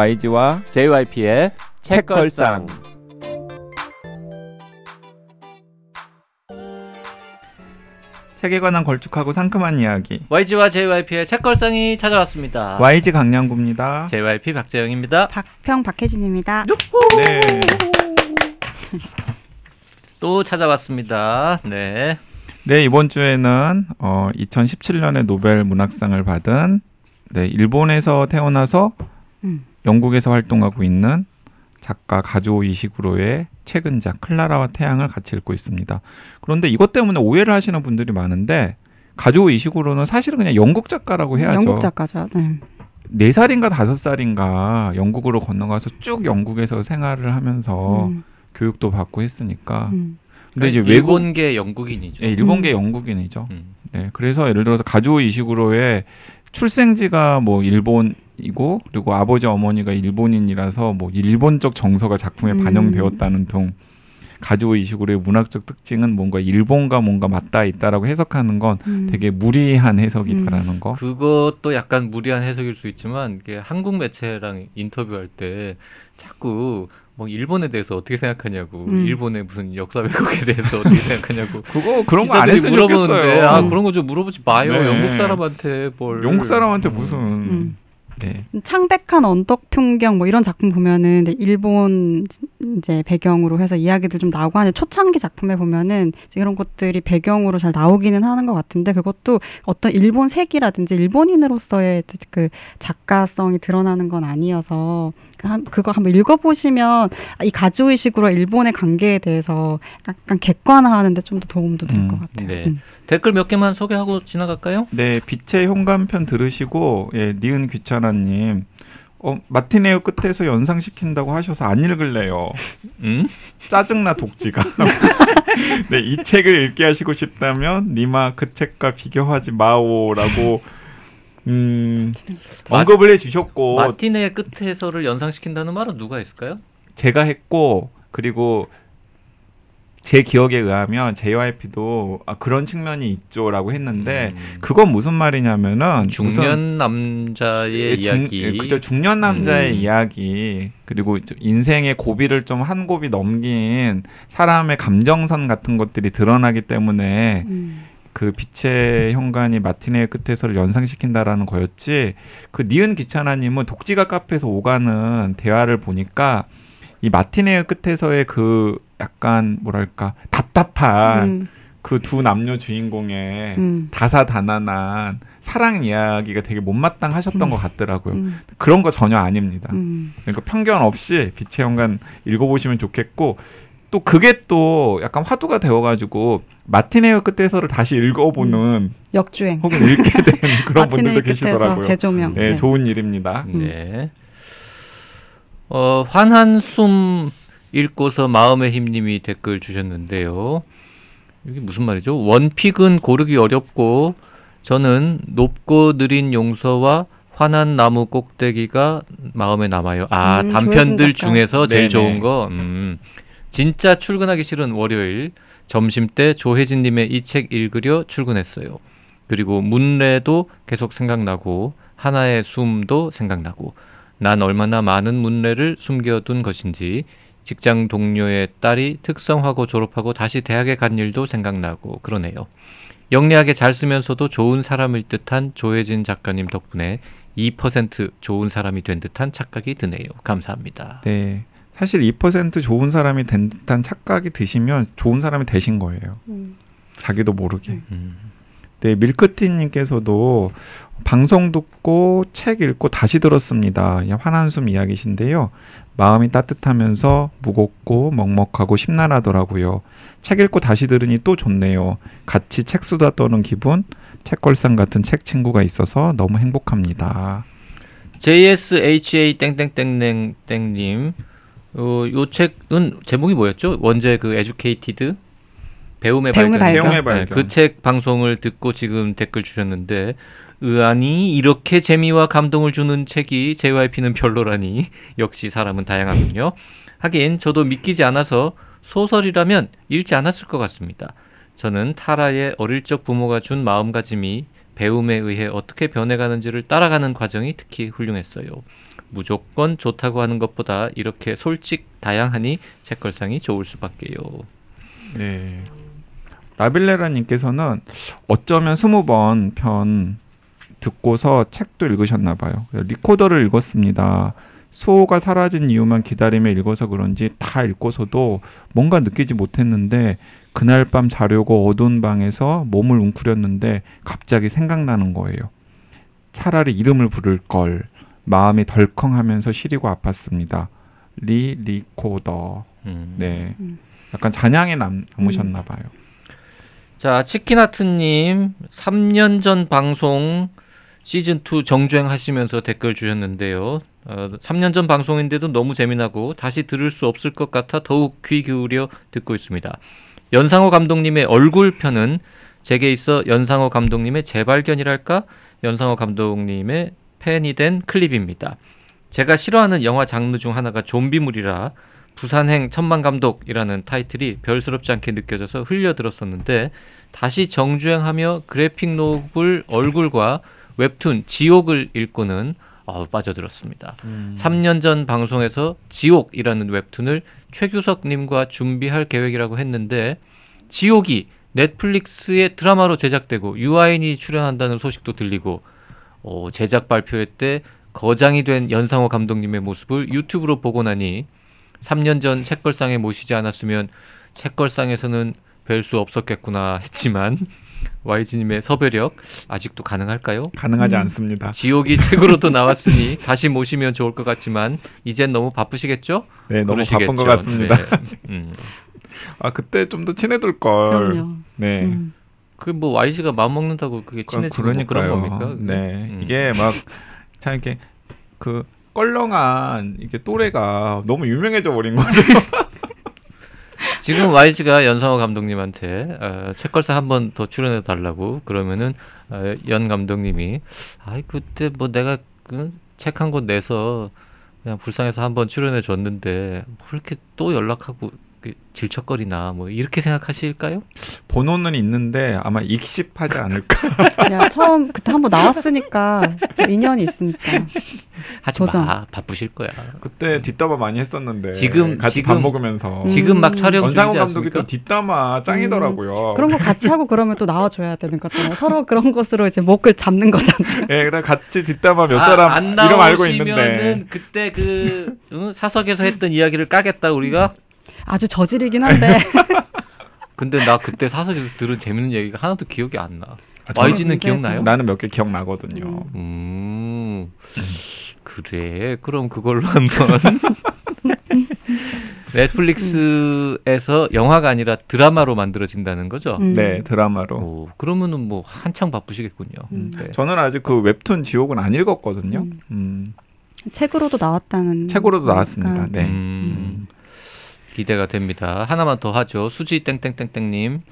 YG와 JYP의 책걸상. 책에 관한 걸쭉하고 상큼한 이야기. YG와 JYP의 책걸상이 찾아왔습니다. YG 강량구입니다. JYP 박재영입니다. 박평 박혜진입니다. 네. 또 찾아왔습니다. 네. 네, 이번 주에는 어, 2017년에 노벨 문학상을 받은 네, 일본에서 태어나서 음. 영국에서 활동하고 있는 작가 가주오 이시구로의 최근작 클라라와 태양을 같이 읽고 있습니다. 그런데 이것 때문에 오해를 하시는 분들이 많은데 가주오 이시구로는 사실은 그냥 영국 작가라고 해야죠. 영국 작가죠. 네. 네 살인가 다섯 살인가 영국으로 건너가서 쭉 영국에서 생활을 하면서 음, 교육도 받고 했으니까. 음. 근데 이제 외국 일본계 영국인이죠. 네, 일본계 음. 영국인이죠. 음. 네, 그래서 예를 들어서 가주오 이시구로의 출생지가 뭐 일본 이고 그리고 아버지 어머니가 일본인이라서 뭐 일본적 정서가 작품에 음. 반영되었다는 등 가주오 이시구로의 문학적 특징은 뭔가 일본과 뭔가 맞닿아 있다라고 해석하는 건 음. 되게 무리한 해석이다라는 거. 그것도 약간 무리한 해석일 수 있지만 이게 한국 매체랑 인터뷰할 때 자꾸 뭐 일본에 대해서 어떻게 생각하냐고 음. 일본의 무슨 역사 왜곡에 대해서 어떻게 생각하냐고 그거 그런 거 안 했으면 물어보는데 좋겠어요. 아 음. 그런 거 좀 물어보지 마요 네. 영국 사람한테 뭘 영국 사람한테 음. 무슨 음. 네. 창백한 언덕 풍경 뭐 이런 작품 보면은 일본 이제 배경으로 해서 이야기들 좀 나오고 하는 초창기 작품에 보면은 이런 것들이 배경으로 잘 나오기는 하는 것 같은데 그것도 어떤 일본 색이라든지 일본인으로서의 그 작가성이 드러나는 건 아니어서 그 한- 그거 한번 읽어보시면 아, 이 가주의식으로 일본의 관계에 대해서 약간 객관화하는데 좀 더 도움도 될 음, 것 같아요. 네. 음. 댓글 몇 개만 소개하고 지나갈까요? 네, 빛의 현관편 들으시고 예, 니은 귀찮아님 어, 마티네어 끝에서 연상시킨다고 하셔서 안 읽을래요. 음? 짜증나 독지가. 네, 이 책을 읽게 하시고 싶다면 니마 그 책과 비교하지 마오라고 음, 마- 언급을 해주셨고 마티네 끝에서를 연상시킨다는 말은 누가 했을까요? 제가 했고 그리고 제 기억에 의하면 JYP도 아, 그런 측면이 있죠라고 했는데 음. 그건 무슨 말이냐면은 중년 남자의 예, 중- 이야기. 예, 그죠 중년 남자의 음. 이야기 그리고 인생의 고비를 좀 한 고비 넘긴 사람의 감정선 같은 것들이 드러나기 때문에 음. 그 빛의 현관이 마티네의 끝에서를 연상시킨다라는 거였지 그 니은 귀찮아님은 독지가 카페에서 오가는 대화를 보니까 이 마티네의 끝에서의 그 약간 뭐랄까 답답한 음. 그두 남녀 주인공의 음. 다사다난한 사랑 이야기가 되게 못마땅하셨던 음. 것 같더라고요. 음. 그런 거 전혀 아닙니다. 음. 그러니까 편견 없이 빛의 현관 읽어보시면 좋겠고 또 그게 또 약간 화두가 되어가지고 마티네어 끝에서를 다시 읽어보는 역주행. 혹은 읽게 된 그런 분들도 계시더라고요. 재조명. 네, 좋은 일입니다. 음. 네. 어, 환한 숨 읽고서 마음의 힘님이 댓글 주셨는데요. 이게 무슨 말이죠? 원픽은 고르기 어렵고 저는 높고 느린 용서와 환한 나무 꼭대기가 마음에 남아요. 아, 음, 단편들. 중에서 제일 네네. 좋은 거. 음. 진짜 출근하기 싫은 월요일 점심 때 조혜진 님의 이 책 읽으려 출근했어요. 그리고 문래도 계속 생각나고 하나의 숨도 생각나고 난 얼마나 많은 문래를 숨겨둔 것인지 직장 동료의 딸이 특성화고 졸업하고 다시 대학에 간 일도 생각나고 그러네요. 영리하게 잘 쓰면서도 좋은 사람일 듯한 조혜진 작가님 덕분에 2% 좋은 사람이 된 듯한 착각이 드네요. 감사합니다. 네. 사실 2% 좋은 사람이 된 듯한 착각이 드시면 좋은 사람이 되신 거예요. 음. 자기도 모르게. 음. 음. 네, 밀크티님께서도 방송 듣고 책 읽고 다시 들었습니다. 이 환한 숨 이야기신데요. 마음이 따뜻하면서 무겁고 먹먹하고 심란하더라고요. 책 읽고 다시 들으니 또 좋네요. 같이 책 수다 떠는 기분, 책걸상 같은 책 친구가 있어서 너무 행복합니다. JSHA 땡땡땡땡 땡님 어, 요 책은 제목이 뭐였죠? 원제 그 에듀케이티드 배움의, 배움의 발견. 배움의 발견. 그책 방송을 듣고 지금 댓글 주셨는데 의아니 이렇게 재미와 감동을 주는 책이 JYP는 별로라니 역시 사람은 다양하군요. 하긴 저도 믿기지 않아서 소설이라면 읽지 않았을 것 같습니다. 저는 타라의 어릴 적 부모가 준 마음가짐이 배움에 의해 어떻게 변해가는지를 따라가는 과정이 특히 훌륭했어요. 무조건 좋다고 하는 것보다 이렇게 솔직 다양하니 책걸상이 좋을 수밖에요. 네. 나빌레라님께서는 어쩌면 스무 번 편 듣고서 책도 읽으셨나 봐요. 리코더를 읽었습니다. 수호가 사라진 이유만 기다리며 읽어서 그런지 다 읽고서도 뭔가 느끼지 못했는데 그날 밤 자려고 어두운 방에서 몸을 웅크렸는데 갑자기 생각나는 거예요. 차라리 이름을 부를 걸 마음이 덜컹하면서 시리고 아팠습니다. 리 리코더. 음. 네. 음. 약간 잔향에 남, 남으셨나 봐요. 자, 치킨하트님 3년 전 방송 시즌 2 정주행 하시면서 댓글 주셨는데요. 어, 3년 전 방송인데도 너무 재미나고 다시 들을 수 없을 것 같아 더욱 귀 기울여 듣고 있습니다. 연상호 감독님의 얼굴 편은 제게 있어 연상호 감독님의 재발견이랄까? 연상호 감독님의 팬이 된 클립입니다. 제가 싫어하는 영화 장르 중 하나가 좀비물이라 부산행 천만 감독이라는 타이틀이 별스럽지 않게 느껴져서 흘려들었었는데 다시 정주행하며 그래픽 노블 얼굴과 웹툰 지옥을 읽고는 어, 빠져들었습니다. 음. 3년 전 방송에서 지옥이라는 웹툰을 최규석님과 준비할 계획이라고 했는데 지옥이 넷플릭스의 드라마로 제작되고 유아인이 출연한다는 소식도 들리고 어, 제작 발표회 때 거장이 된 연상호 감독님의 모습을 유튜브로 보고 나니 3년 전 책걸상에 모시지 않았으면 책걸상에서는 뵐 수 없었겠구나 했지만 YG님의 섭외력 아직도 가능할까요? 가능하지 음. 않습니다. 지옥이 책으로도 나왔으니 다시 모시면 좋을 것 같지만 이젠 너무 바쁘시겠죠? 네, 너무 그러시겠죠. 바쁜 것 같습니다. 네. 음. 아 그때 좀 더 친해둘 걸. 그럼요. 네. 음. 그뭐 YG가 마음 먹는다고 그게 그- 친해지고 뭐 그런. 겁니까? 네, 음. 이게 막참 이렇게 그 껄렁한 이게 또래가 너무 유명해져 버린 거죠. 지금 YG가 연상호 감독님한테 어, 책걸사 한 번 더 출연해 달라고 그러면은 어, 연 감독님이 아이 그때 뭐 내가 그 책 한 권 내서 그냥 불쌍해서 한 번 출연해 줬는데 뭐 이렇게 또 연락하고 그 질척거리나 뭐 이렇게 생각하실까요? 번호는 있는데 아마 익십하지 않을까. 그냥 처음 그때 한번 나왔으니까 또 인연이 있으니까. 하지 도전. 마 바쁘실 거야. 그때 뒷담화 많이 했었는데 지금- 같이 지금- 밥 먹으면서 음. 지금 막 촬영 원상호 중이지 감독이 않습니까? 또 뒷담화 짱이더라고요. 그런 거 같이 하고 그러면 또 나와줘야 되는 거잖아요. 서로 그런 것으로 이제 목을 잡는 거잖아요. 예, 그래 같이 뒷담화 몇 아, 사람 안 이름 알고 있는데 그때 그 응? 사석에서 했던 이야기를 까겠다 우리가. 아주 저질이긴 한데. 근데 나 그때 사석에서 들은 재밌는 얘기가 하나도 기억이 안 나. 아, YG는. 기억나요? 나는 몇 개 기억나거든요. 음, 그래. 그럼 그걸로 한번 넷플릭스에서 영화가 아니라 드라마로 만들어진다는 거죠. 음. 네, 드라마로. 오, 그러면은 뭐 한창 바쁘시겠군요. 음. 네. 저는 아직 그 웹툰 지옥은 안 읽었거든요. 음. 음. 책으로도 나왔다는. 책으로도. 나왔습니다. 네. 음, 기대가 됩니다. 하나만 더 하죠. 수지 땡땡땡땡님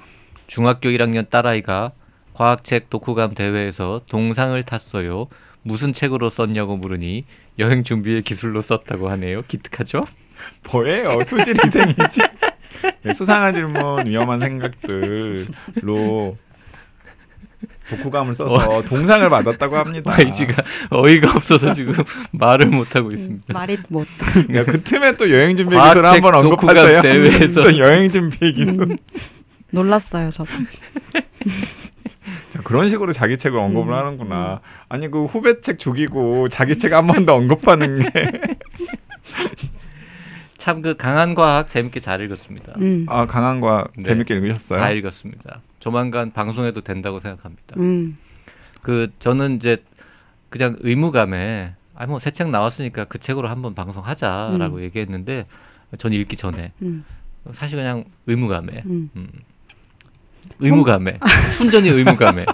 중학교 1학년 딸아이가 과학책 독후감 대회에서 동상을 탔어요. 무슨 책으로 썼냐고 물으니 여행 준비의 기술로 썼다고 하네요. 기특하죠? 뭐예요? 수질이생이지. 네, 수상한 질문, 위험한 생각들로 독후감을 써서 동상을 받았다고 합니다. YG가 어이가 없어서 지금 말을 못 하고 음, 있습니다. 말이 못. 그러니까 그 틈에 또 여행 준비 기술을 한번 언급하세요. 대회에서. 여행 준비 기술. 음, 놀랐어요, 저도. 자, 그런 식으로 자기 책을 언급을 음, 하는구나. 아니 그 후배 책 죽이고 자기 책 한 번 더 언급하는 게. 참 그 강한 과학 재밌게 잘 읽었습니다. 음. 아 강한과 네. 재밌게 읽으셨어요? 다 읽었습니다. 조만간 방송해도 된다고 생각합니다. 음. 그 저는 이제 그냥 의무감에 아뭐 새 책 나왔으니까 그 책으로 한번 방송하자라고 음. 얘기했는데 전 읽기 전에 음. 사실 그냥 의무감에 음. 음. 의무감에 순전히 의무감에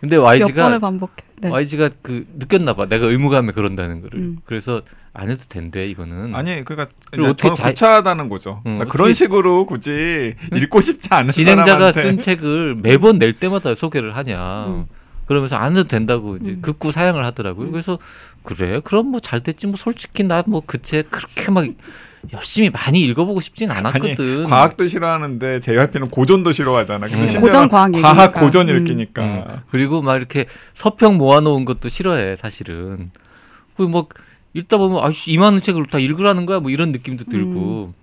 근데 몇 번을 YG가 반복해. 네. YG가 그 느꼈나 봐 내가 의무감에 그런다는 거를 음. 그래서 안 해도 된대 이거는 아니 그러니까 그리고 어떻게 자- 구차하다는 거죠. 응, 그러니까 어떻게- 그런 식으로 굳이 읽고 싶지 않은 진행자가 사람한테 쓴 책을 매번 낼 때마다 소개를 하냐. 음. 그러면서 안 해도 된다고 이제 음. 극구 사양을 하더라고요. 음. 그래서 그래 그럼 뭐 잘 됐지 뭐 솔직히 나 뭐 그 책 그렇게 막 열심히 많이 읽어보고 싶진 않았거든. 과학도 싫어하는데 JYP는 고전도 싫어하잖아. 근데 음. 고전 과학 얘기니까. 과학 고전 음. 읽기니까. 음. 그리고 막 이렇게 서평 모아놓은 것도 싫어해 사실은. 그뭐 읽다 보면 아씨 이만한 책을 다 읽으라는 거야? 뭐 이런 느낌도 들고.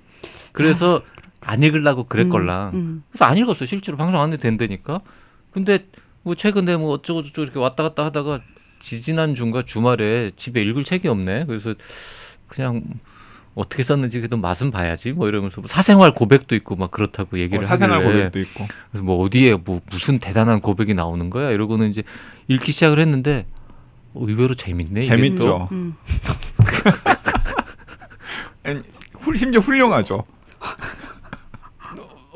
그래서 안 읽으려고 그랬걸랑 음, 음. 그래서 안 읽었어 실제로 방송 안 해도 된다니까. 근데 뭐 최근에 뭐 어쩌고 저쩌고 이렇게 왔다 갔다 하다가 지지난 주인가 주말에 집에 읽을 책이 없네. 그래서 그냥 어떻게 썼는지 그래도 맛은 봐야지. 뭐 이러면서 뭐 사생활 고백도 있고 막 그렇다고 얘기를 어, 사생활 하길래 고백도 있고. 그래서 뭐 어디에 뭐 무슨 대단한 고백이 나오는 거야? 이러고는 이제 읽기 시작을 했는데 어, 의외로 재밌네 재밌죠. 또. 음. 심지어 훌륭하죠.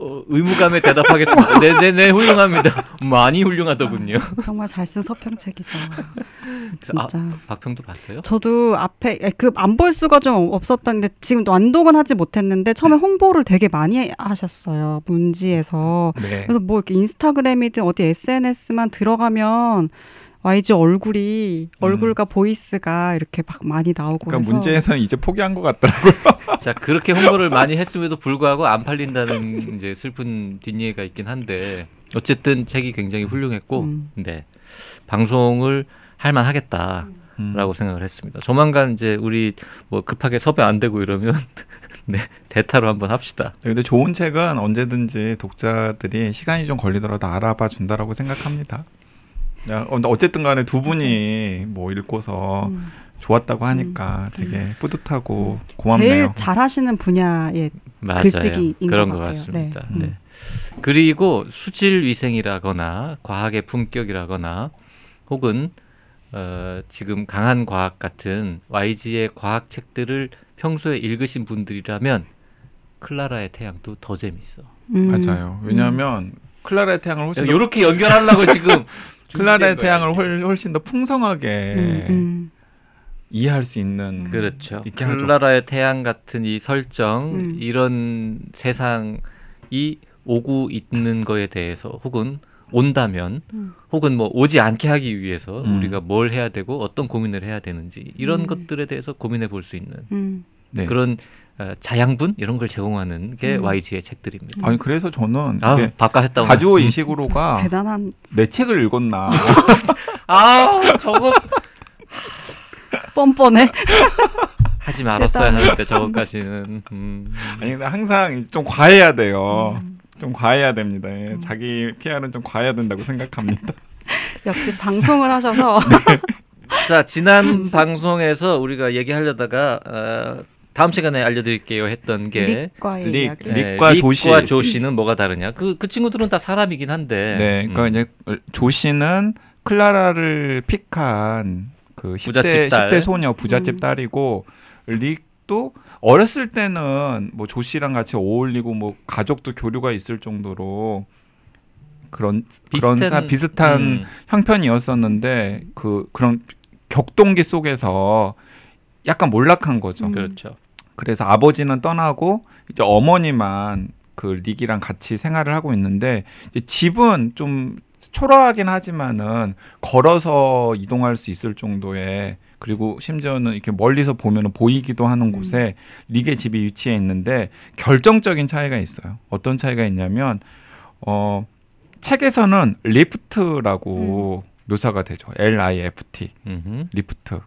어, 의무감에 대답하겠습니다. 네네네 훌륭합니다. 많이 훌륭하더군요. 정말 잘 쓴 서평책이죠. 아, 진짜. 박평도 봤어요? 저도 앞에 그 안 볼 수가 좀 없었다는데 지금 완독은 하지 못했는데 처음에 홍보를 되게 많이 하셨어요 문지에서 네. 그래서 뭐 이렇게 인스타그램이든 어디 SNS만 들어가면 YG 얼굴이 얼굴과 보이스가 이렇게 막 많이 나오고 그러니까 해서 문제에서는 이제 포기한 것 같더라고요. 자 그렇게 홍보를 많이 했음에도 불구하고 안 팔린다는 이제 슬픈 뒷이해가 있긴 한데 어쨌든 책이 굉장히 훌륭했고 음. 네 방송을 할만하겠다라고 음. 생각을 했습니다. 조만간 이제 우리 뭐 급하게 섭외 안 되고 이러면 네 대타로 한번 합시다. 근데 좋은 책은 언제든지 독자들이 시간이 좀 걸리더라도 알아봐 준다라고 생각합니다. 야, 어, 어쨌든 간에 두 분이 뭐 읽고서 음. 좋았다고 하니까 되게 뿌듯하고 고맙네요. 제일 잘하시는 분야의 맞아요. 글쓰기인 그런 것것 같아요. 같습니다. 네. 네. 그리고 수질 위생이라거나 과학의 품격이라거나 혹은 어, 지금 강한 과학 같은 YG의 과학 책들을 평소에 읽으신 분들이라면 클라라의 태양도 더 재밌어. 음. 맞아요. 왜냐하면 클라라의 태양을 훨씬 더, 이렇게 연결하려고 지금 클라라의 거야, 태양을. 훨, 훨씬 더 풍성하게 음, 음. 이해할 수 있는 그렇죠. 클라라의 태양 같은 이 설정 음. 이런 세상이 오고 있는 거에 대해서 혹은 온다면 음. 혹은 뭐 오지 않게 하기 위해서 음. 우리가 뭘 해야 되고 어떤 고민을 해야 되는지 이런 음. 것들에 대해서 고민해 볼 수 있는 음. 네. 그런 어, 자양분 이런 걸 제공하는 게 음. YG의 책들입니다. 아니 그래서 저는 아, 이게 바깥 했다 오늘. 가주호 음. 이식으로가 대단한 내 책을 읽었나 아 저거 뻔뻔해. 하지 말았어야. 하는데 저거까지는 음. 아니 근데 항상 좀 과해야 돼요. 음. 좀 과해야 됩니다. 예, 음. 자기 PR은 좀 과해야 된다고 생각합니다. 역시 방송을 하셔서 자 지난 방송에서 우리가 얘기하려다가 어, 다음 시간에 알려드릴게요 했던 게 릭과의 릭, 이야기. 릭. 예, 릭과 조시. 조시는 뭐가 다르냐? 그그 친구들은 다 사람이긴 한데. 네, 그러니까 음. 이제 조 씨는 클라라를 픽한 그 10대, 부잣집 딸. 10대 소녀 부잣집 음. 딸이고 릭도 어렸을 때는 뭐 조 씨랑 같이 어울리고 뭐 가족도 교류가 있을 정도로 그런 그런 사, 비슷한 음, 형편이었었는데 그 그런 격동기 속에서 약간 몰락한 거죠. 음. 그렇죠. 그래서 아버지는 떠나고 이제 어머니만 그 릭이랑 같이 생활을 하고 있는데 이제 집은 좀 초라하긴 하지만은 걸어서 이동할 수 있을 정도의 그리고 심지어는 이렇게 멀리서 보면은 보이기도 하는 음. 곳에 릭의 집이 위치해 있는데 결정적인 차이가 있어요. 어떤 차이가 있냐면 어 책에서는 lift라고 묘사가 되죠. L I F T 음흠. 리프트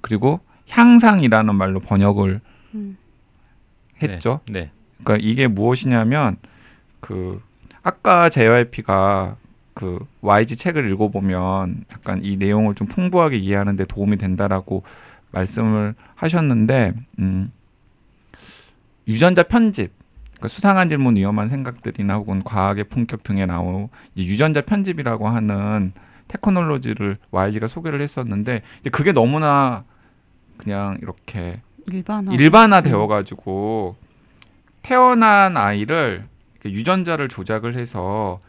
그리고 향상이라는 말로 번역을 음. 했죠. 네. 그러니까 이게 무엇이냐면 그 아까 JYP가 그 YG 책을 읽어보면 약간 이 내용을 좀 풍부하게 이해하는데 도움이 된다라고 말씀을 하셨는데 음, 유전자 편집 그러니까 수상한 질문 위험한 생각들이나 혹은 과학의 품격 등에 이 유전자 편집이라고 하는 테크놀로지를 YG가 소개를 했었는데 그게 너무나 그냥 이렇게 일반화. 일반화 되어 가지고 태어난 아이를 이렇게 유전자를 조작을 해서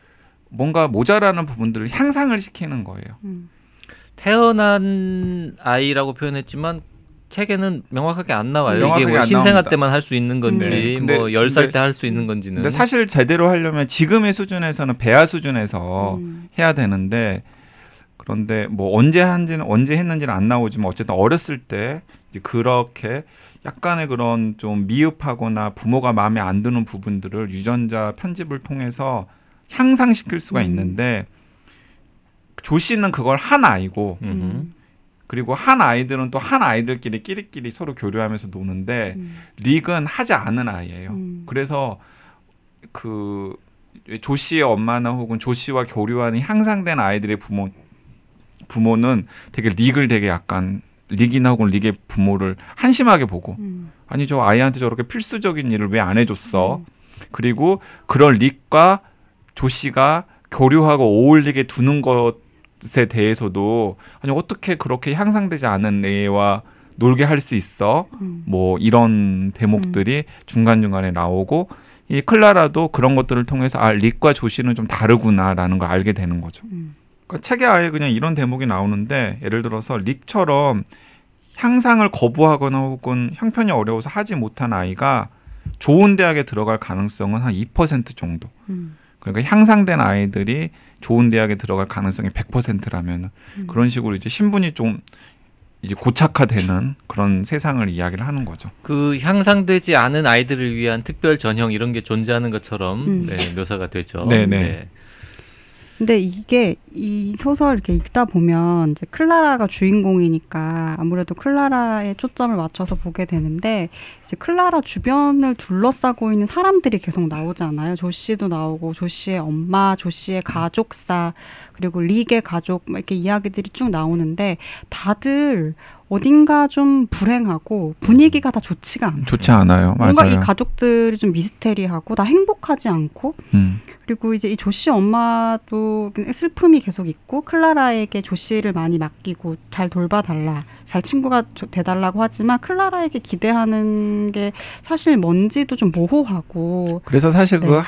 뭔가 모자라는 부분들을 향상을 시키는 거예요. 음. 태어난 아이라고 표현했지만 책에는 명확하게 안 나와요. 명확하게 이게 뭐안 신생아 나옵니다. 때만 할 수 있는 건지 네. 근데- 뭐열살 근데- 때할 수 있는 건지는 근데 사실 제대로 하려면 지금의 수준에서는 배아 수준에서 음. 해야 되는데 그런데 뭐 언제 한지는 언제 했는지는 안 나오지만 어쨌든 어렸을 때 이제 그렇게 약간의 그런 좀 미흡하거나 부모가 마음에 안 드는 부분들을 유전자 편집을 통해서 향상시킬 수가 음. 있는데 조 씨는 그걸 한 아이고 음흠. 음. 그리고 한 아이들은 또 한 아이들끼리 끼리끼리 서로 교류하면서 노는데 음. 릭은 하지 않은 아이예요. 음. 그래서 그 조 씨의 엄마나 혹은 조 씨와 교류하는 향상된 아이들의 부모 부모는 되게 릭을 되게 약간 릭이나 혹은 릭의 부모를 한심하게 보고 음. 아니 저 아이한테 저렇게 필수적인 일을 왜 안 해줬어? 음. 그리고 그런 릭과 조 씨가 교류하고 어울리게 두는 것에 대해서도 아니 어떻게 그렇게 향상되지 않은 애와 놀게 할 수 있어? 음. 뭐 이런 대목들이 중간 중간에 나오고 이 클라라도 그런 것들을 통해서 아 릭과 조 씨는 좀 다르구나라는 걸 알게 되는 거죠. 음. 그러니까 책에 아예 그냥 이런 대목이 나오는데 예를 들어서 릭처럼 향상을 거부하거나 혹은 형편이 어려워서 하지 못한 아이가 좋은 대학에 들어갈 가능성은 한 2% 정도. 음. 그러니까 향상된 아이들이 좋은 대학에 들어갈 가능성이 100%라면 음. 그런 식으로 이제 신분이 좀 이제 고착화되는 그런 세상을 이야기를 하는 거죠. 그 향상되지 않은 아이들을 위한 특별 전형 이런 게 존재하는 것처럼 음. 네, 묘사가 되죠. 네네. 근데 이게 이 소설 이렇게 읽다 보면 이제 클라라가 주인공이니까 아무래도 클라라에 초점을 맞춰서 보게 되는데 이제 클라라 주변을 둘러싸고 있는 사람들이 계속 나오잖아요. 조 씨도 나오고 조 씨의 엄마, 조 씨의 가족사 그리고 릭의 가족 막 이렇게 이야기들이 쭉 나오는데 다들 어딘가 좀 불행하고 분위기가 다 좋지가 않아요. 좋지 않아요. 뭔가 맞아요. 이 가족들이 좀 미스테리하고 다 행복하지 않고 음. 그리고 이제 이 조씨 엄마도 슬픔이 계속 있고 클라라에게 조씨를 많이 맡기고 잘 돌봐달라 잘 친구가 조- 돼달라고 하지만 클라라에게 기대하는 게 사실 뭔지도 좀 모호하고 그래서 사실 그 네.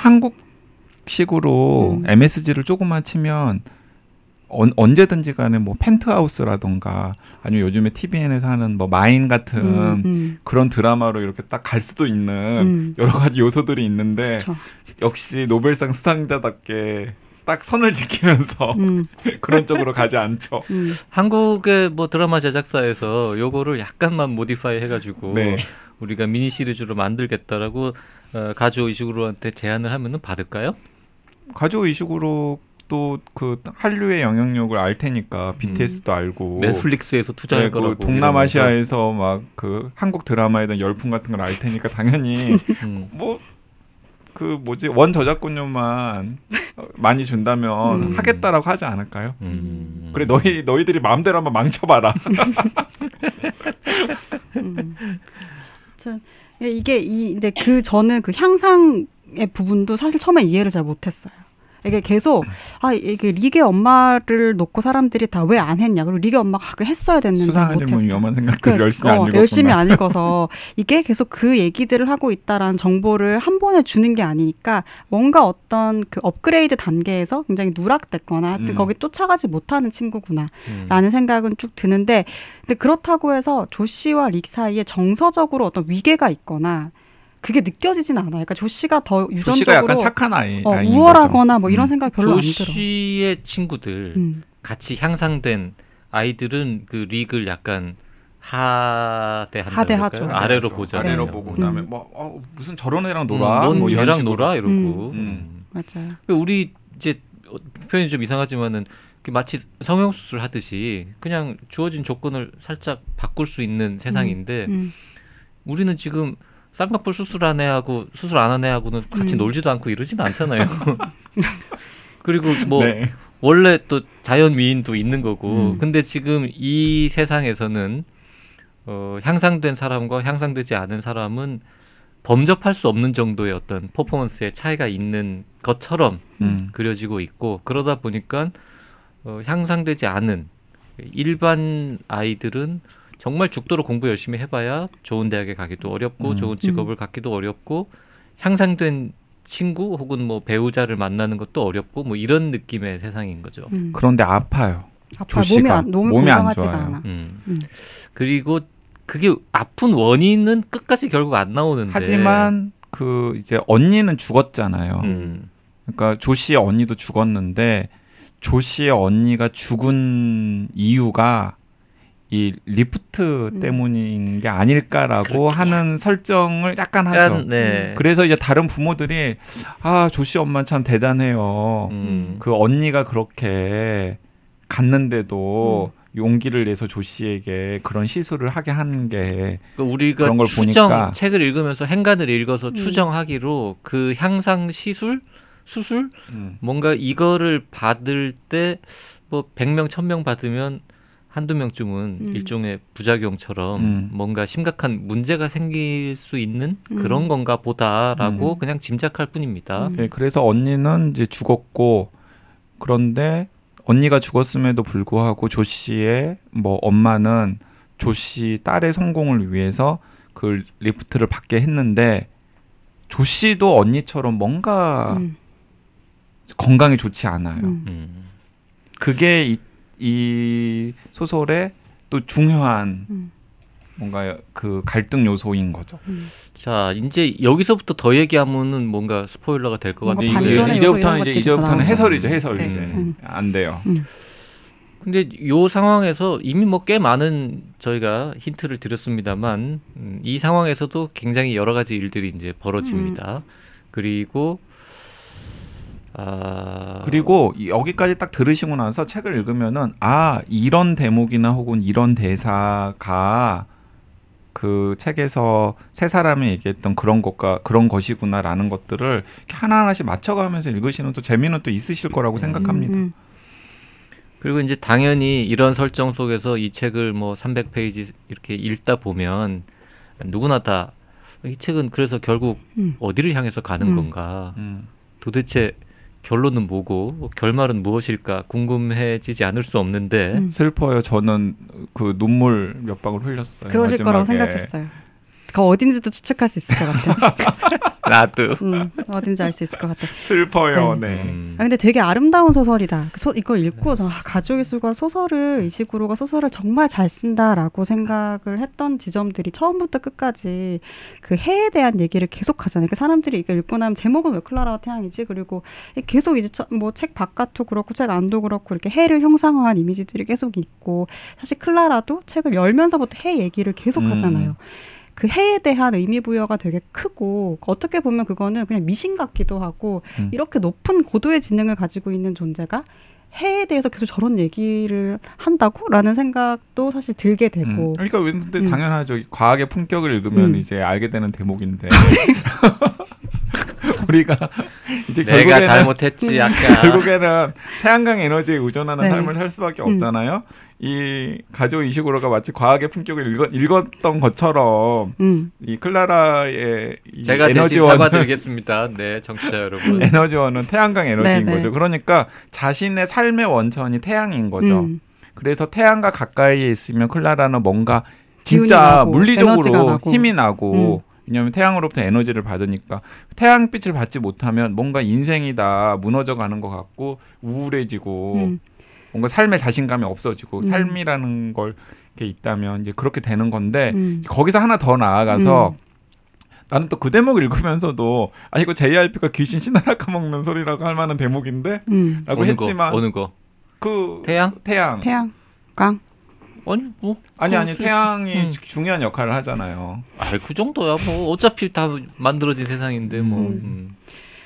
한국식으로 음. MSG를 조금만 치면 언, 언제든지 간에 뭐 펜트하우스라던가 아니면 요즘에 TVN에서 하는 뭐 마인 같은 음, 음, 그런 드라마로 이렇게 딱 갈 수도 있는 음. 여러 가지 요소들이 있는데 그쵸. 역시 노벨상 수상자답게 딱 선을 지키면서 음, 그런 쪽으로 가지 않죠. 음, 한국의 뭐 드라마 제작사에서 요거를 약간만 모디파이 해가지고 네. 우리가 미니 시리즈로 만들겠다라고 어, 가조 이식으로한테 제안을 하면은 받을까요? 가족 이식으로 또 그 한류의 영향력을 알 테니까 BTS도 알고 넷플릭스에서 투자할 네, 그 거라고 동남아시아에서 막 그 한국 드라마에 대한 열풍 같은 걸 알 테니까 당연히. 음. 뭐그 뭐지 원 저작권료만 어, 많이 준다면 음. 하겠다라고 하지 않을까요? 음. 그래 너희 너희들이 마음대로 한번 망쳐봐라. 음. 저, 이게 이 근데 그 저는 그 향상의 부분도 사실 처음에 이해를 잘 못했어요. 이게 계속 아 이게 리게 엄마를 놓고 사람들이 다 왜 안 했냐 그리고 리게 엄마가 그 했어야 됐는데 수상하지만 못했다. 위험한 생각들 그, 열심히 어, 안. 열심히 안 읽어서 이게 계속 그 얘기들을 하고 있다라는 정보를 한 번에 주는 게 아니니까 뭔가 어떤 그 업그레이드 단계에서 굉장히 누락됐거나 음. 거기 쫓아가지 못하는 친구구나 음. 라는 생각은 쭉 드는데 근데 그렇다고 해서 조 씨와 릭 사이에 정서적으로 어떤 위계가 있거나 그게 느껴지진 않아요. 그러니까 조 씨가 더조 씨가 유전적으로 약간 착한 아이. 어, 우월하거나 거죠. 뭐 이런 음. 생각 별로 안 들어. 조 씨의 친구들 음. 같이 향상된 아이들은 그 릭을 약간 하대한다 하대하죠. 아래로 그렇죠. 보잖아요. 아래로 네. 보고 음. 그다음에 뭐 어, 무슨 저런 애랑 음, 놀아. 넌뭐 식으로. 놀아 이러고. 음. 음. 맞아요. 우리 이제 어, 표현이 좀 이상하지만은 그 마치 성형 수술 하듯이 그냥 주어진 조건을 살짝 바꿀 수 있는 세상인데 음. 우리는 지금 쌍꺼풀 수술 한 애하고 수술 안 한 애하고는 같이 음. 놀지도 않고 이러진 않잖아요. 그리고 뭐 네. 원래 또 자연 미인도 있는 거고 음. 근데 지금 이 세상에서는 어, 향상된 사람과 향상되지 않은 사람은 범접할 수 없는 정도의 어떤 퍼포먼스의 차이가 있는 것처럼 음. 그려지고 있고 그러다 보니까 어, 향상되지 않은 일반 아이들은 정말 죽도록 공부 열심히 해봐야 좋은 대학에 가기도 어렵고 음. 좋은 직업을 갖기도 어렵고 향상된 친구 혹은 뭐 배우자를 만나는 것도 어렵고 뭐 이런 느낌의 세상인 거죠. 음. 그런데 아파요. 아파 몸이 안, 몸이, 몸이 안 좋아요. 않아. 음. 음. 그리고 그게 아픈 원인은 끝까지 결국 안 나오는데. 하지만 그 이제 언니는 죽었잖아요. 음. 그러니까 조 씨의 언니도 죽었는데 조 씨의 언니가 죽은 이유가 이 리프트 음. 때문인 게 아닐까라고 하는 설정을 약간 하죠. 약간 네. 그래서 이제 다른 부모들이 아 조씨 엄마 참 대단해요. 음. 그 언니가 그렇게 갔는데도 용기를 내서 조 씨에게 그런 시술을 하게 한게 그러니까 우리가 그런 걸 추정 보니까- 책을 읽으면서 행간을 읽어서 음. 추정하기로 그 향상 시술 수술 음. 뭔가 이거를 받을 때 뭐 100명, 1000명 받으면 한두 명쯤은 음. 일종의 부작용처럼 음. 뭔가 심각한 문제가 생길 수 있는 음. 그런 건가 보다라고 음. 그냥 짐작할 뿐입니다. 음. 예, 그래서 언니는 이제 죽었고 그런데 언니가 죽었음에도 불구하고 조 씨의 뭐 엄마는 조 씨 딸의 성공을 위해서 그 리프트를 받게 했는데 조 씨도 언니처럼 뭔가 음. 건강이 좋지 않아요. 그게 이, 이 소설의 또 중요한 음. 뭔가 그 갈등 요소인 거죠. 음. 자, 이제 여기서부터 더 얘기하면은 뭔가 스포일러가 될 것 같은데 이제부터는 이제 이제부터는. 해설이죠. 해설 네. 이제 음. 안 돼요. 근데 요 상황에서 이미 뭐 꽤 많은 저희가 힌트를 드렸습니다만 음, 이 상황에서도 굉장히 여러 가지 일들이 이제 벌어집니다. 그리고 아 그리고 이- 여기까지 딱 들으시고 나서 책을 읽으면은 아 이런 대목이나 혹은 이런 대사가 그 책에서 세 사람이 얘기했던 그런 것과 그런 것이구나라는 것들을 하나하나씩 맞춰가면서 읽으시는 또 재미는 또 있으실 거라고 음. 생각합니다. 음. 그리고 이제 당연히 이런 설정 속에서 이 책을 뭐 300페이지 이렇게 읽다 보면 누구나 다 이 책은 그래서 결국 음. 어디를 향해서 가는 음. 건가 음. 도대체 결론은 뭐고 뭐 결말은 무엇일까 궁금해지지 않을 수 없는데 음. 슬퍼요. 저는 그 눈물 몇 방울 흘렸어요. 그러실 거라고 마지막에. 생각했어요. 그 어딘지도 추측할 수 있을 것 같아요. 나도 음, 어딘지 알 수 있을 것 같아요. 슬퍼요. 네. 네. 음. 아, 근데 되게 아름다운 소설이다. 그 소, 이걸 읽고 저 아, 가족의 수가 소설을 이시구로가 소설을 정말 잘 쓴다라고 생각을 했던 지점들이 처음부터 끝까지 그 해에 대한 얘기를 계속 하잖아요. 그 사람들이 이거 읽고 나면 제목은 왜 클라라와 태양이지? 그리고 계속 이제 뭐 책 바깥도 그렇고 책 안도 그렇고 이렇게 해를 형상화한 이미지들이 계속 있고 사실 클라라도 책을 열면서부터 해 얘기를 계속 음. 하잖아요. 그 해에 대한 의미 부여가 되게 크고 어떻게 보면 그거는 그냥 미신 같기도 하고 음. 이렇게 높은 고도의 지능을 가지고 있는 존재가 해에 대해서 계속 저런 얘기를 한다고라는 생각도 사실 들게 되고 음. 그러니까 왜- 근데 음. 당연하죠. 과학의 품격을 읽으면 음. 이제 알게 되는 대목인데 우리가 이제 내가 결국에는 잘못했지 음. 아까 결국에는 태양광 에너지에 의존하는 네. 삶을 살 수밖에 음. 없잖아요. 이 가족 이식으로가 마치 과학의 품격을 읽었, 읽었던 것처럼 음, 이 클라라의 이 제가 대신 에너지원은 사과드리겠습니다. 네, 청취자 여러분. 에너지원은 태양광 에너지인 네, 네. 거죠. 그러니까 자신의 삶의 원천이 태양인 거죠. 음, 그래서 태양과 가까이에 있으면 클라라는 뭔가 진짜 물리적으로 나고. 힘이 나고 왜냐하면 태양으로부터 에너지를 받으니까 태양빛을 받지 못하면 뭔가 인생이 다 무너져 가는 것 같고 우울해지고 음, 뭔가 삶의 자신감이 없어지고 음. 삶이라는 걸게 있다면 이제 그렇게 되는 건데 음. 거기서 하나 더 나아가서 나는 또 그 대목 읽으면서도 아 이거 JYP가 귀신 신하라 까먹는 소리라고 할 만한 대목인데 음. 라고 했지만 거? 어느 거? 그 태양? 태양 태양, 광, 아니 뭐 아니 아니 그- 태양이 음. 중요한 역할을 하잖아요. 아이 그 정도야 뭐 어차피 다 만들어진 세상인데 뭐. 음. 음.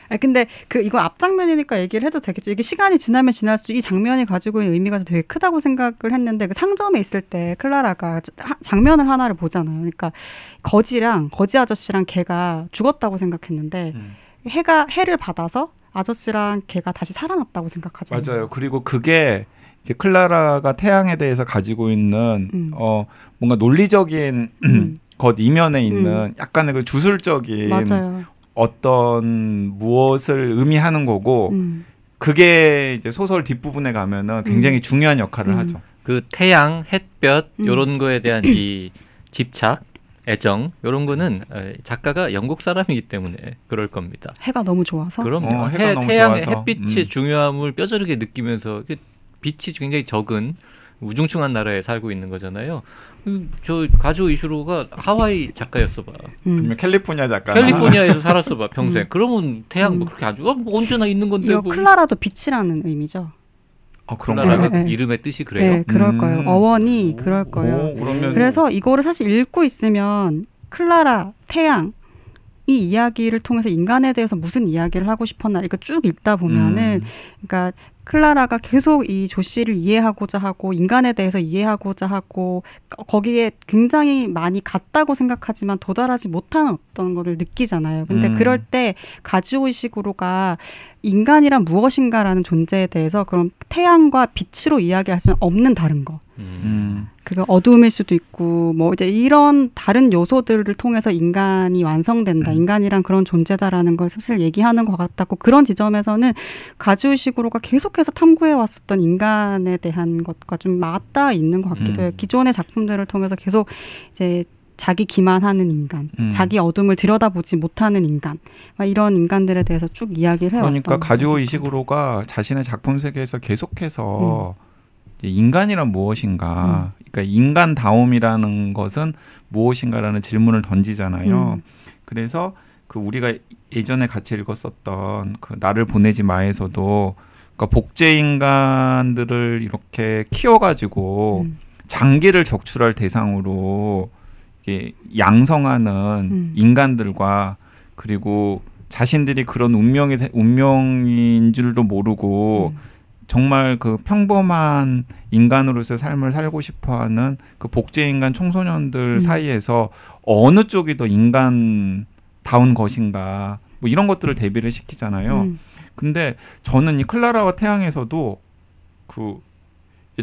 아 근데 그 이거 앞 장면이니까 얘기를 해도 되겠죠. 이게 시간이 지나면 지날수록 이 장면이 가지고 있는 의미가 되게 크다고 생각을 했는데 그 상점에 있을 때 클라라가 자- 장면을 하나를 보잖아요. 그러니까 거지랑 거지 아저씨랑 개가 죽었다고 생각했는데 음. 해가 해를 받아서 아저씨랑 개가 다시 살아났다고 생각하잖아요. 맞아요. 그리고 그게 이제 클라라가 태양에 대해서 가지고 있는 음. 어 뭔가 논리적인 음. 것 이면에 있는 약간의 그 주술적인 맞아요. 어떤 무엇을 의미하는 거고 음. 그게 이제 소설 뒷부분에 가면은 굉장히 중요한 역할을 음. 하죠. 그 태양, 햇볕 음. 요런 거에 대한 이 집착, 애정 요런 거는 에, 작가가 영국 사람이기 때문에 그럴 겁니다. 해가 너무 좋아서. 그럼요. 어, 해가 해, 너무 태양의 좋아서. 햇빛의 음. 중요함을 뼈저리게 느끼면서 그 빛이 굉장히 적은 우중충한 나라에 살고 있는 거잖아요. 음, 저 가조 이슈로가 하와이 작가였어 봐. 음. 그러면 캘리포니아 작가 캘리포니아에서 살았어 봐 평생. 음. 그러면 태양 뭐 음. 그렇게 아주 어, 뭐 언제나 있는 건데 이거 뭐. 클라라도 빛이라는 의미죠. 어, 그런 클라라가. 네, 네. 이름의 뜻이 그래요. 네, 그럴 음. 거예요. 어원이 그럴 거예요. 오, 그러면 그래서 이거를 사실 읽고 있으면 클라라, 태양 이 이야기를 통해서 인간에 대해서 무슨 이야기를 하고 싶었나 이거 쭉 읽다 보면은 음. 그러니까 클라라가 계속 이 조 씨를 이해하고자 하고 인간에 대해서 이해하고자 하고 거- 거기에 굉장히 많이 같다고 생각하지만 도달하지 못하는 어떤 거를 느끼잖아요. 근데 음. 그럴 때 가지오이시구로가 인간이란 무엇인가라는 존재에 대해서 그런 태양과 빛으로 이야기할 수는 없는 다른 거. 음. 음. 그게 어두움일 수도 있고 뭐 이제 이런 다른 요소들을 통해서 인간이 완성된다 음. 인간이란 그런 존재다라는 걸 사실 얘기하는 것 같았고 그런 지점에서는 가주의식으로가 계속 해서 탐구해 왔었던 인간에 대한 것과 좀 맞닿아 있는 것 같기도 해요 음. 기존의 작품들을 통해서 계속 이제 자기 기만하는 인간, 음. 자기 어둠을 들여다보지 못하는 인간, 막 이런 인간들에 대해서 쭉 이야기를 해왔던. 그러니까 가지오. 이시구로가 자신의 작품 세계에서 음. 계속해서 이제 인간이란 무엇인가, 그러니까 인간다움이라는 것은 무엇인가라는 질문을 던지잖아요. 음. 그래서 그 우리가 예전에 같이 읽었었던 그 나를 보내지 마에서도 그러니까 복제 인간들을 이렇게 키워가지고 음. 장기를 적출할 대상으로 이게 양성하는 음. 인간들과 그리고 자신들이 그런 운명이 운명인 줄도 모르고 음. 정말 그 평범한 인간으로서의 삶을 살고 싶어하는 그 복제 인간 청소년들 음. 사이에서 어느 쪽이 더 인간다운 것인가 뭐 이런 것들을 대비를 시키잖아요. 음. 근데 저는 이 클라라와 태양에서도 그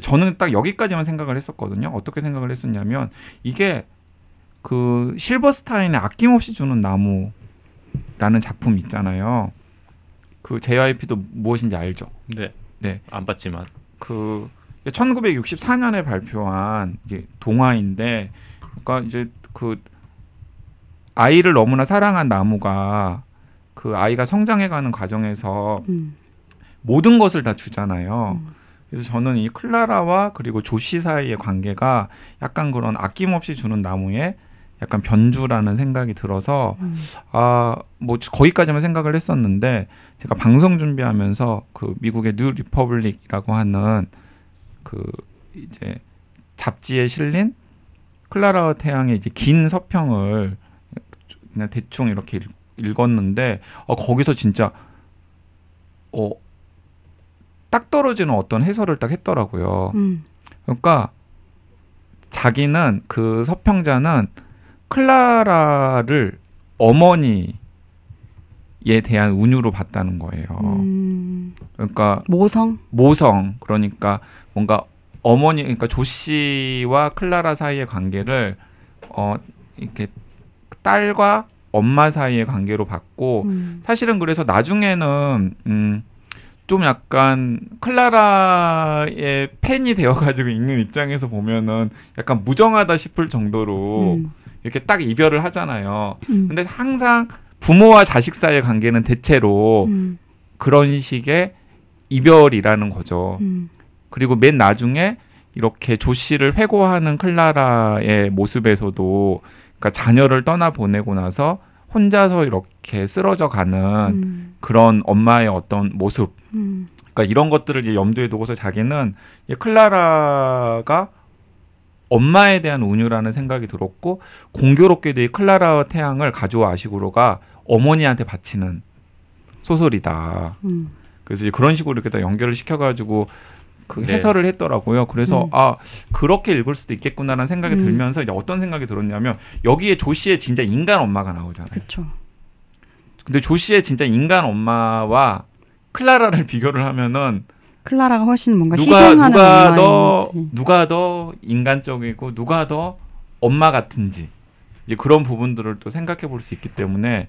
저는 딱 여기까지만 생각을 했었거든요. 어떻게 생각을 했었냐면 이게 그 실버스타인의 아낌없이 주는 나무라는 작품 있잖아요. 그 JYP도 무엇인지 알죠? 네. 네. 안 봤지만. 그 1964년에 발표한 이게 동화인데 그러니까 이제 그 아이를 너무나 사랑한 나무가 그 아이가 성장해가는 과정에서 음. 모든 것을 다 주잖아요. 음. 그래서 저는 이 클라라와 그리고 조시 사이의 관계가 약간 그런 아낌없이 주는 나무에 약간 변주라는 생각이 들어서 음. 아뭐 거기까지만 생각을 했었는데 제가 방송 준비하면서 그 미국의 New Republic이라고 하는 그 이제 잡지에 실린 클라라와 태양의 이제 긴 서평을 그냥 대충 이렇게 읽, 읽었는데 어 거기서 진짜 어 딱 떨어지는 어떤 해설을 딱 했더라고요. 음. 그러니까 자기는 그 서평자는 클라라를 어머니에 대한 운유로 봤다는 거예요. 음. 그러니까 모성. 모성 그러니까 뭔가 어머니 그러니까 조 씨와 클라라 사이의 관계를 어 이렇게 딸과 엄마 사이의 관계로 봤고 음. 사실은 그래서 나중에는 음, 좀 약간 클라라의 팬이 되어가지고 읽는 입장에서 보면은 약간 무정하다 싶을 정도로 음. 이렇게 딱 이별을 하잖아요. 음. 근데 항상 부모와 자식 사이의 관계는 대체로 음. 그런 식의 이별이라는 거죠. 음. 그리고 맨 나중에 이렇게 조 씨를 회고하는 클라라의 모습에서도 그러니까 자녀를 떠나 보내고 나서 혼자서 이렇게 쓰러져 가는 음. 그런 엄마의 어떤 모습 음. 그러니까 이런 것들을 이제 염두에 두고서 자기는 이 클라라가 엄마에 대한 운유라는 생각이 들었고 공교롭게도 이 클라라 태양을 가주와 아시구로가 어머니한테 바치는 소설이다. 음. 그래서 이제 그런 식으로 이렇게 다 연결을 시켜가지고 그 네. 해설을 했더라고요. 그래서 음. 아 그렇게 읽을 수도 있겠구나라는 생각이 음. 들면서 이제 어떤 생각이 들었냐면 여기에 조 씨의 진짜 인간 엄마가 나오잖아요. 그렇죠. 근데 조 씨의 진짜 인간 엄마와 클라라를 비교를 하면은 클라라가 훨씬 뭔가 누가 희생하는 누가 더. 누가 더 인간적이고 누가 더 엄마 같은지 이제 그런 부분들을 또 생각해 볼 수 있기 때문에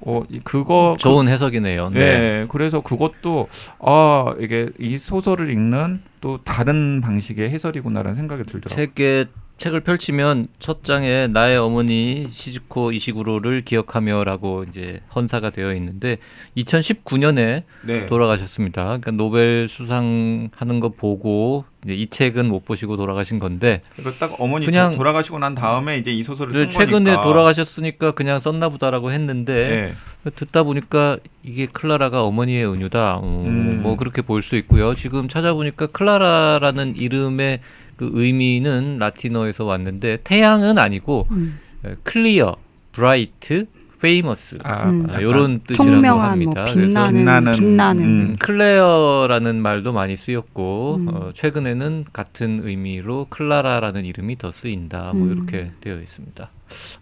어 이- 그거 그- 좋은 해석이네요. 네. 네, 그래서 그것도 아 이게 이 소설을 읽는 또 다른 방식의 해설이구나라는 생각이 들더라고요. 책에 책을 펼치면 첫 장에 나의 어머니 시즈코 이시구로를 기억하며라고 이제 헌사가 되어 있는데 2019년에 네. 돌아가셨습니다. 그러니까 노벨 수상하는 거 보고 이제 이 책은 못 보시고 돌아가신 건데 그리고 딱 어머니 그냥- 돌아가시고 난 다음에 이제 이 소설을 쓴 최근에 거니까. 돌아가셨으니까 그냥 썼나 보다라고 했는데 네. 듣다 보니까 이게 클라라가 어머니의 은유다. 어, 음. 뭐 그렇게 볼 수 있고요. 지금 찾아보니까 클라라라는 이름의 그 의미는 라틴어에서 왔는데 태양은 아니고 음. clear, bright, famous 아, 음. 아, 이런 뜻이라고 합니다. 뭐 그래서 빛나는 빛나는, 빛나는, 음. 클레어라는 말도 많이 쓰였고 음. 어, 최근에는 같은 의미로 클라라라는 이름이 더 쓰인다. 뭐 음. 이렇게 되어 있습니다.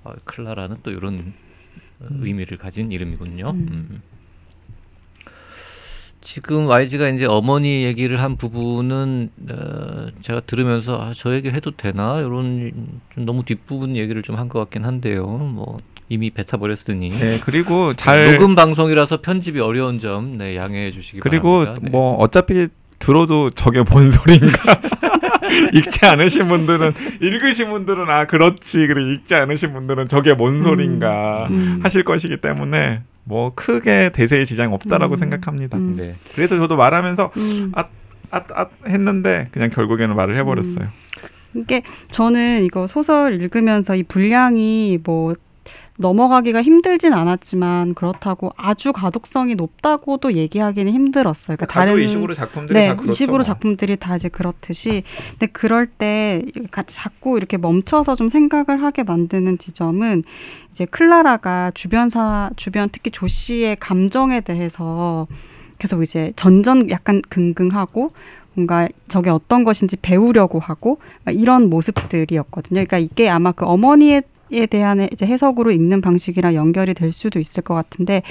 어, 클라라는 또 이런 어, 음. 의미를 가진 이름이군요. 음. 음. 지금 YG가 이제 어머니 얘기를 한 부분은 어, 제가 들으면서 아, 저 얘기 해도 되나 이런 좀 너무 뒷부분 얘기를 좀 한 것 같긴 한데요. 뭐 이미 뱉어 버렸으니 네, 그리고 잘 녹음 방송이라서 편집이 어려운 점 네, 양해해 주시기 그리고 바랍니다. 네. 뭐 어차피 들어도 저게 뭔 소리인가 읽지 않으신 분들은 읽으신 분들은 아 그렇지 그리고 읽지 않으신 분들은 저게 뭔 음. 소리인가 음. 하실 것이기 때문에 뭐 크게 대세에 지장 없다라고 음. 생각합니다. 음. 네. 그래서 저도 말하면서 음. 아, 아, 아 했는데 그냥 결국에는 말을 해버렸어요. 이게 저는 이거 소설 읽으면서 이 분량이 뭐 넘어가기가 힘들진 않았지만 그렇다고 아주 가독성이 높다고도 얘기하기는 힘들었어요. 그러니까 가도 다른 이 식으로 작품들이 네, 다 그렇죠. 이 식으로 뭐. 작품들이 다 이제 그렇듯이 근데 그럴 때 자꾸 이렇게 멈춰서 좀 생각을 하게 만드는 지점은 이제 클라라가 주변사 주변 특히 조 씨의 감정에 대해서 계속 이제 전전 약간 긍긍하고 뭔가 저게 어떤 것인지 배우려고 하고 막 이런 모습들이었거든요. 그러니까 이게 아마 그 어머니 에 대한 이제 해석으로 읽는 방식이랑 연결이 될 수도 있을 것 같은데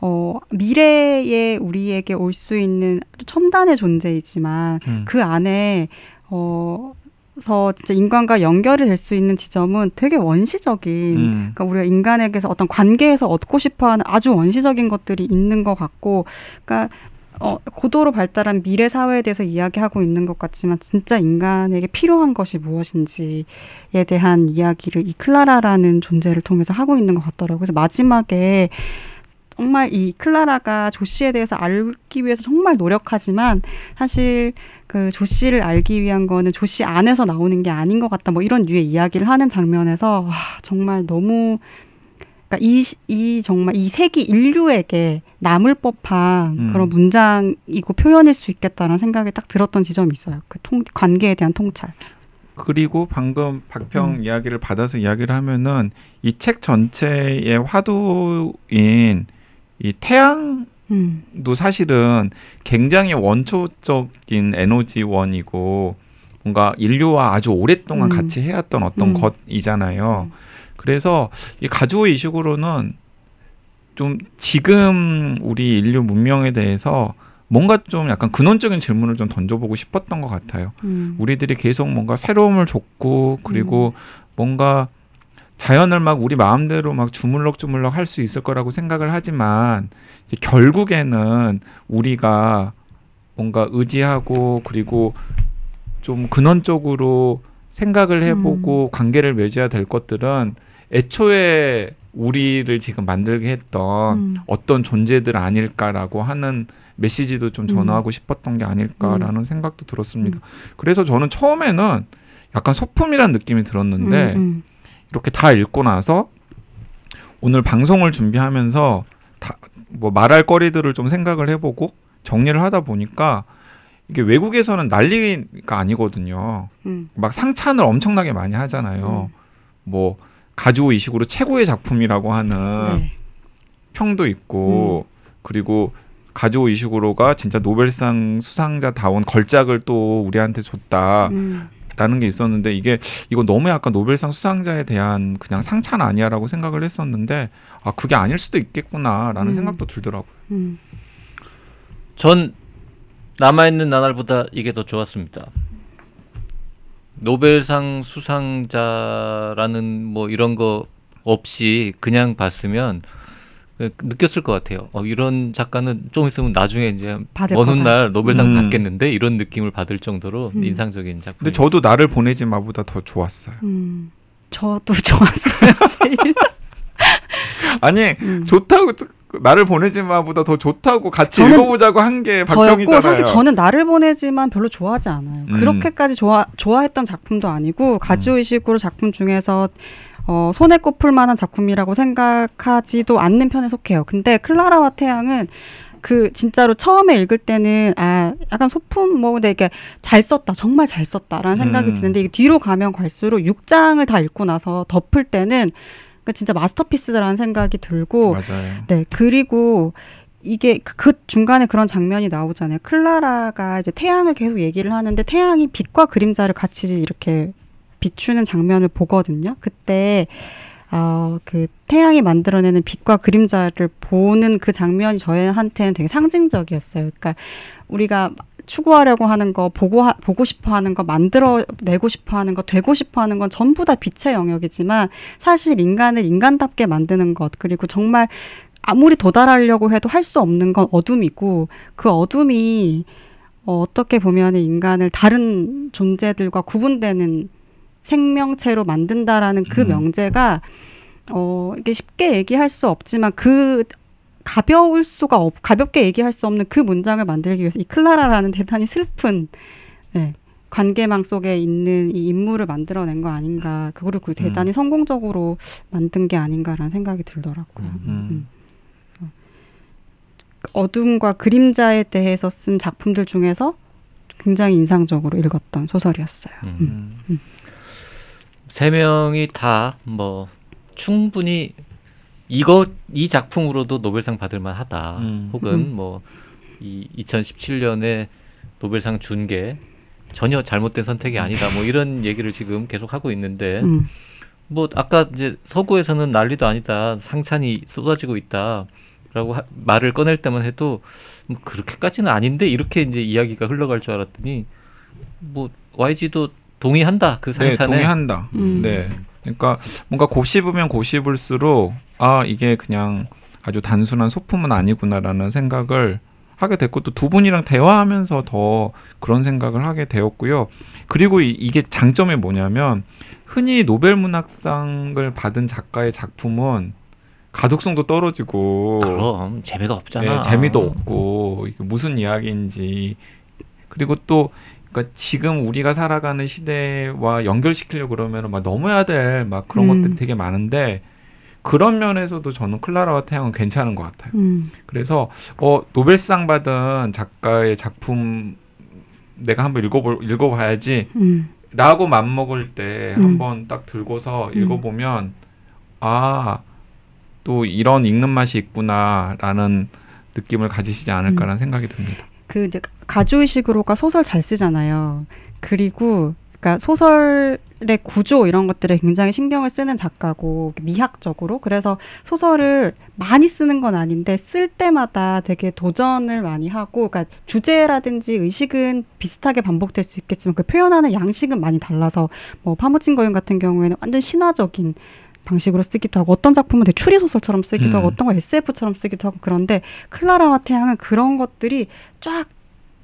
어, 미래에 우리에게 올 수 있는 첨단의 존재이지만 음. 그 안에 어, 서 진짜 인간과 연결이 될 수 있는 지점은 되게 원시적인 음. 그러니까 우리가 인간에게서 어떤 관계에서 얻고 싶어하는 아주 원시적인 것들이 있는 것 같고, 그러니까 어, 고도로 발달한 미래 사회에 대해서 이야기하고 있는 것 같지만 진짜 인간에게 필요한 것이 무엇인지에 대한 이야기를 이 클라라라는 존재를 통해서 하고 있는 것 같더라고요. 그래서 마지막에 정말 이 클라라가 조 씨에 대해서 알기 위해서 정말 노력하지만 사실 그 조 씨를 알기 위한 거는 조씨 안에서 나오는 게 아닌 것 같다. 뭐 이런 류의 이야기를 하는 장면에서 와, 정말 너무 그러니까 이, 시- 이 정말 이 세기 인류에게 남을 법한 음. 그런 문장이고 표현일 수 있겠다는 생각이 딱 들었던 지점이 있어요. 그 통, 관계에 대한 통찰. 그리고 방금 박평 음. 이야기를 받아서 이야기를 하면은 이 책 전체의 화두인 이 태양도 음, 사실은 굉장히 원초적인 에너지원이고 뭔가 인류와 아주 오랫동안 음. 같이 해왔던 어떤 음. 것이잖아요. 그래서 이 가주어 이식으로는 좀 지금 우리 인류 문명에 대해서 뭔가 좀 약간 근원적인 질문을 좀 던져보고 싶었던 것 같아요. 음. 우리들이 계속 뭔가 새로움을 줬고 그리고 뭔가 자연을 막 우리 마음대로 막 주물럭주물럭 할 수 있을 거라고 생각을 하지만 결국에는 우리가 뭔가 의지하고 그리고 좀 근원적으로 생각을 해보고 관계를 맺어야 될 것들은 애초에 우리를 지금 만들게 했던 음. 어떤 존재들 아닐까라고 하는 메시지도 좀 음. 전하고 싶었던 게 아닐까라는 생각도 들었습니다. 그래서 저는 처음에는 약간 소품이란 느낌이 들었는데 음, 음. 이렇게 다 읽고 나서 오늘 방송을 준비하면서 다 뭐 말할 거리들을 좀 생각을 해보고 정리를 하다 보니까 이게 외국에서는 난리가 아니거든요. 음. 막 상찬을 엄청나게 많이 하잖아요. 뭐 가주오 이식으로 최고의 작품이라고 하는 네. 평도 있고 그리고 가주오 이식으로가 진짜 노벨상 수상자다운 걸작을 또 우리한테 줬다라는 음. 게 있었는데 이게 이거 너무 약간 노벨상 수상자에 대한 그냥 상찬 아니야라고 생각을 했었는데 아 그게 아닐 수도 있겠구나라는 음. 생각도 들더라고요. 음. 전 남아 있는 나날보다 이게 더 좋았습니다. 노벨상 수상자라는 뭐 이런 거 없이 그냥 봤으면 그 느꼈을 것 같아요. 어, 이런 작가는 좀 있으면 나중에 이제 어느. 날 노벨상 음. 받겠는데 이런 느낌을 받을 정도로 음. 인상적인 작품. 근데 저도 나를 보내지 마보다 더 좋았어요. 음. 저도 좋았어요. 제일. 아니 음. 좋다고 나를 보내지 마보다 더 좋다고 같이 읽어보자고 한게 저였고 박병이잖아요. 사실 저는 나를 보내지만 별로 좋아하지 않아요. 음. 그렇게까지 좋아 좋아했던 작품도 아니고 가지오의식으로 작품 중에서 어, 손에 꼽을 만한 작품이라고 생각하지도 않는 편에 속해요. 근데 클라라와 태양은 그 진짜로 처음에 읽을 때는 아 약간 소품 뭐 근데 이게 잘 썼다 정말 잘 썼다라는 생각이 음. 드는데 이게 뒤로 가면 갈수록 6장을 다 읽고 나서 덮을 때는 그러니까 진짜 마스터피스라는 생각이 들고 맞아요. 네 그리고 이게 그- 그 중간에 그런 장면이 나오잖아요. 클라라가 이제 태양을 계속 얘기를 하는데 태양이 빛과 그림자를 같이 이렇게 비추는 장면을 보거든요. 그때 어, 그 태양이 만들어내는 빛과 그림자를 보는 그 장면이 저희한테는 되게 상징적이었어요. 그러니까 우리가 추구하려고 하는 거, 보고 하, 보고 싶어 하는 거, 만들어 내고 싶어 하는 거, 되고 싶어 하는 건 전부 다 빛의 영역이지만 사실 인간을 인간답게 만드는 것, 그리고 정말 아무리 도달하려고 해도 할 수 없는 건 어둠이고 그 어둠이 어, 어떻게 보면 인간을 다른 존재들과 구분되는 생명체로 만든다라는 그 음. 명제가 어 이게 쉽게 얘기할 수 없지만 그 가벼울 수가 없 가볍게 얘기할 수 없는 그 문장을 만들기 위해서 이 클라라라는 대단히 슬픈 네, 관계망 속에 있는 이 인물을 만들어낸 거 아닌가 그거를 그 대단히 성공적으로 만든 게 아닌가라는 생각이 들더라고요. 음. 음. 어둠과 그림자에 대해서 쓴 작품들 중에서 굉장히 인상적으로 읽었던 소설이었어요. 음. 음. 세 명이 다 뭐 충분히 이거 이 작품으로도 노벨상 받을 만하다. 음. 혹은 음. 뭐이 2017년에 노벨상 준 게 전혀 잘못된 선택이 아니다. 뭐 이런 얘기를 지금 계속 하고 있는데 음. 뭐 아까 이제 서구에서는 난리도 아니다. 상찬이 쏟아지고 있다 라고 하- 말을 꺼낼 때만 해도 뭐 그렇게까지는 아닌데 이렇게 이제 이야기가 흘러갈 줄 알았더니 뭐 YG도 동의한다. 그 네, 상찬에 동의한다. 음. 네. 그러니까 뭔가 곱씹으면 곱씹을수록 아 이게 그냥 아주 단순한 소품은 아니구나라는 생각을 하게 됐고 또 두 분이랑 대화하면서 더 그런 생각을 하게 되었고요. 그리고 이, 이게 장점이 뭐냐면 흔히 노벨 문학상을 받은 작가의 작품은 가독성도 떨어지고 그럼 재미가 없잖아. 예, 재미도 없고 무슨 이야기인지 그리고 또 그러니까 지금 우리가 살아가는 시대와 연결시키려고 그러면 막 넘어야 될 막 그런 음. 것들이 되게 많은데 그런 면에서도 저는 클라라와 태양은 괜찮은 것 같아요. 음. 그래서 어 노벨상 받은 작가의 작품 내가 한번 읽어볼 읽어봐야지 음. 라고 맘먹을 때 음. 한번 딱 들고서 음. 읽어보면 아 또 이런 읽는 맛이 있구나라는 느낌을 가지시지 않을까라는 생각이 듭니다. 그 이제 가주의식으로가 소설 잘 쓰잖아요. 그리고 그러니까 소설의 구조 이런 것들에 굉장히 신경을 쓰는 작가고 미학적으로 그래서 소설을 많이 쓰는 건 아닌데 쓸 때마다 되게 도전을 많이 하고 그러니까 주제라든지 의식은 비슷하게 반복될 수 있겠지만 그 표현하는 양식은 많이 달라서 뭐 파무진 거인 같은 경우에는 완전 신화적인 방식으로 쓰기도 하고 어떤 작품은 되게 추리 소설처럼 쓰기도 음. 하고 어떤 거 SF처럼 쓰기도 하고 그런데 클라라와 태양은 그런 것들이 쫙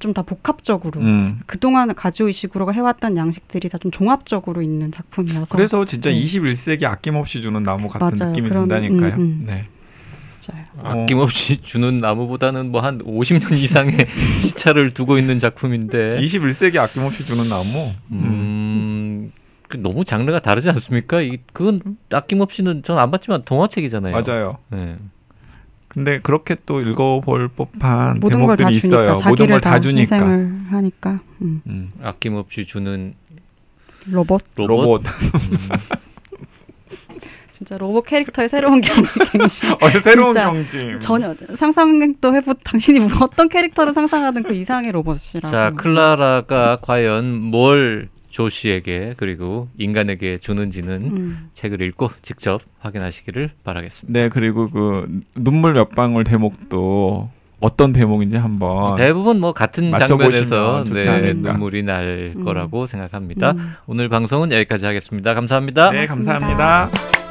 좀 다 복합적으로 음. 그동안 가주의식으로 해왔던 양식들이 다 좀 종합적으로 있는 작품이어서 그래서 진짜 네. 21세기 아낌없이 주는 나무 같은 맞아요. 느낌이 그런- 든다니까요. 음, 음. 네. 맞아요. 아낌없이 주는 나무보다는 뭐 한 50년 이상의 시차를 두고 있는 작품인데 21세기 아낌없이 주는 나무. 음. 음, 그 너무 장르가 다르지 않습니까? 이 그건 아낌없이는 전 안 봤지만 동화책이잖아요. 맞아요. 네. 근데 그렇게 또 읽어볼 법한 모든 걸다 대목들이 주니까 있어요. 모든 자기를 걸다다 주니까. 희생을 하니까 음. 음. 아낌없이 주는 로봇 로봇. 로봇. 음, 진짜 로봇 캐릭터의 새로운 경쟁심 어, 새로운 경지. 전혀 상상도 해보 당신이 뭐 어떤 캐릭터를 상상하든 그 이상의 로봇이라고 자, 클라라가 과연 뭘 조 씨에게 그리고 인간에게 주는지는 음. 책을 읽고 직접 확인하시기를 바라겠습니다. 네, 그리고 그 눈물 몇 방울 대목도 어떤 대목인지 한번 대부분 뭐 같은 장면에서 네. 눈물이 날 음. 거라고 생각합니다. 음. 오늘 방송은 여기까지 하겠습니다. 감사합니다. 네, 고맙습니다. 감사합니다.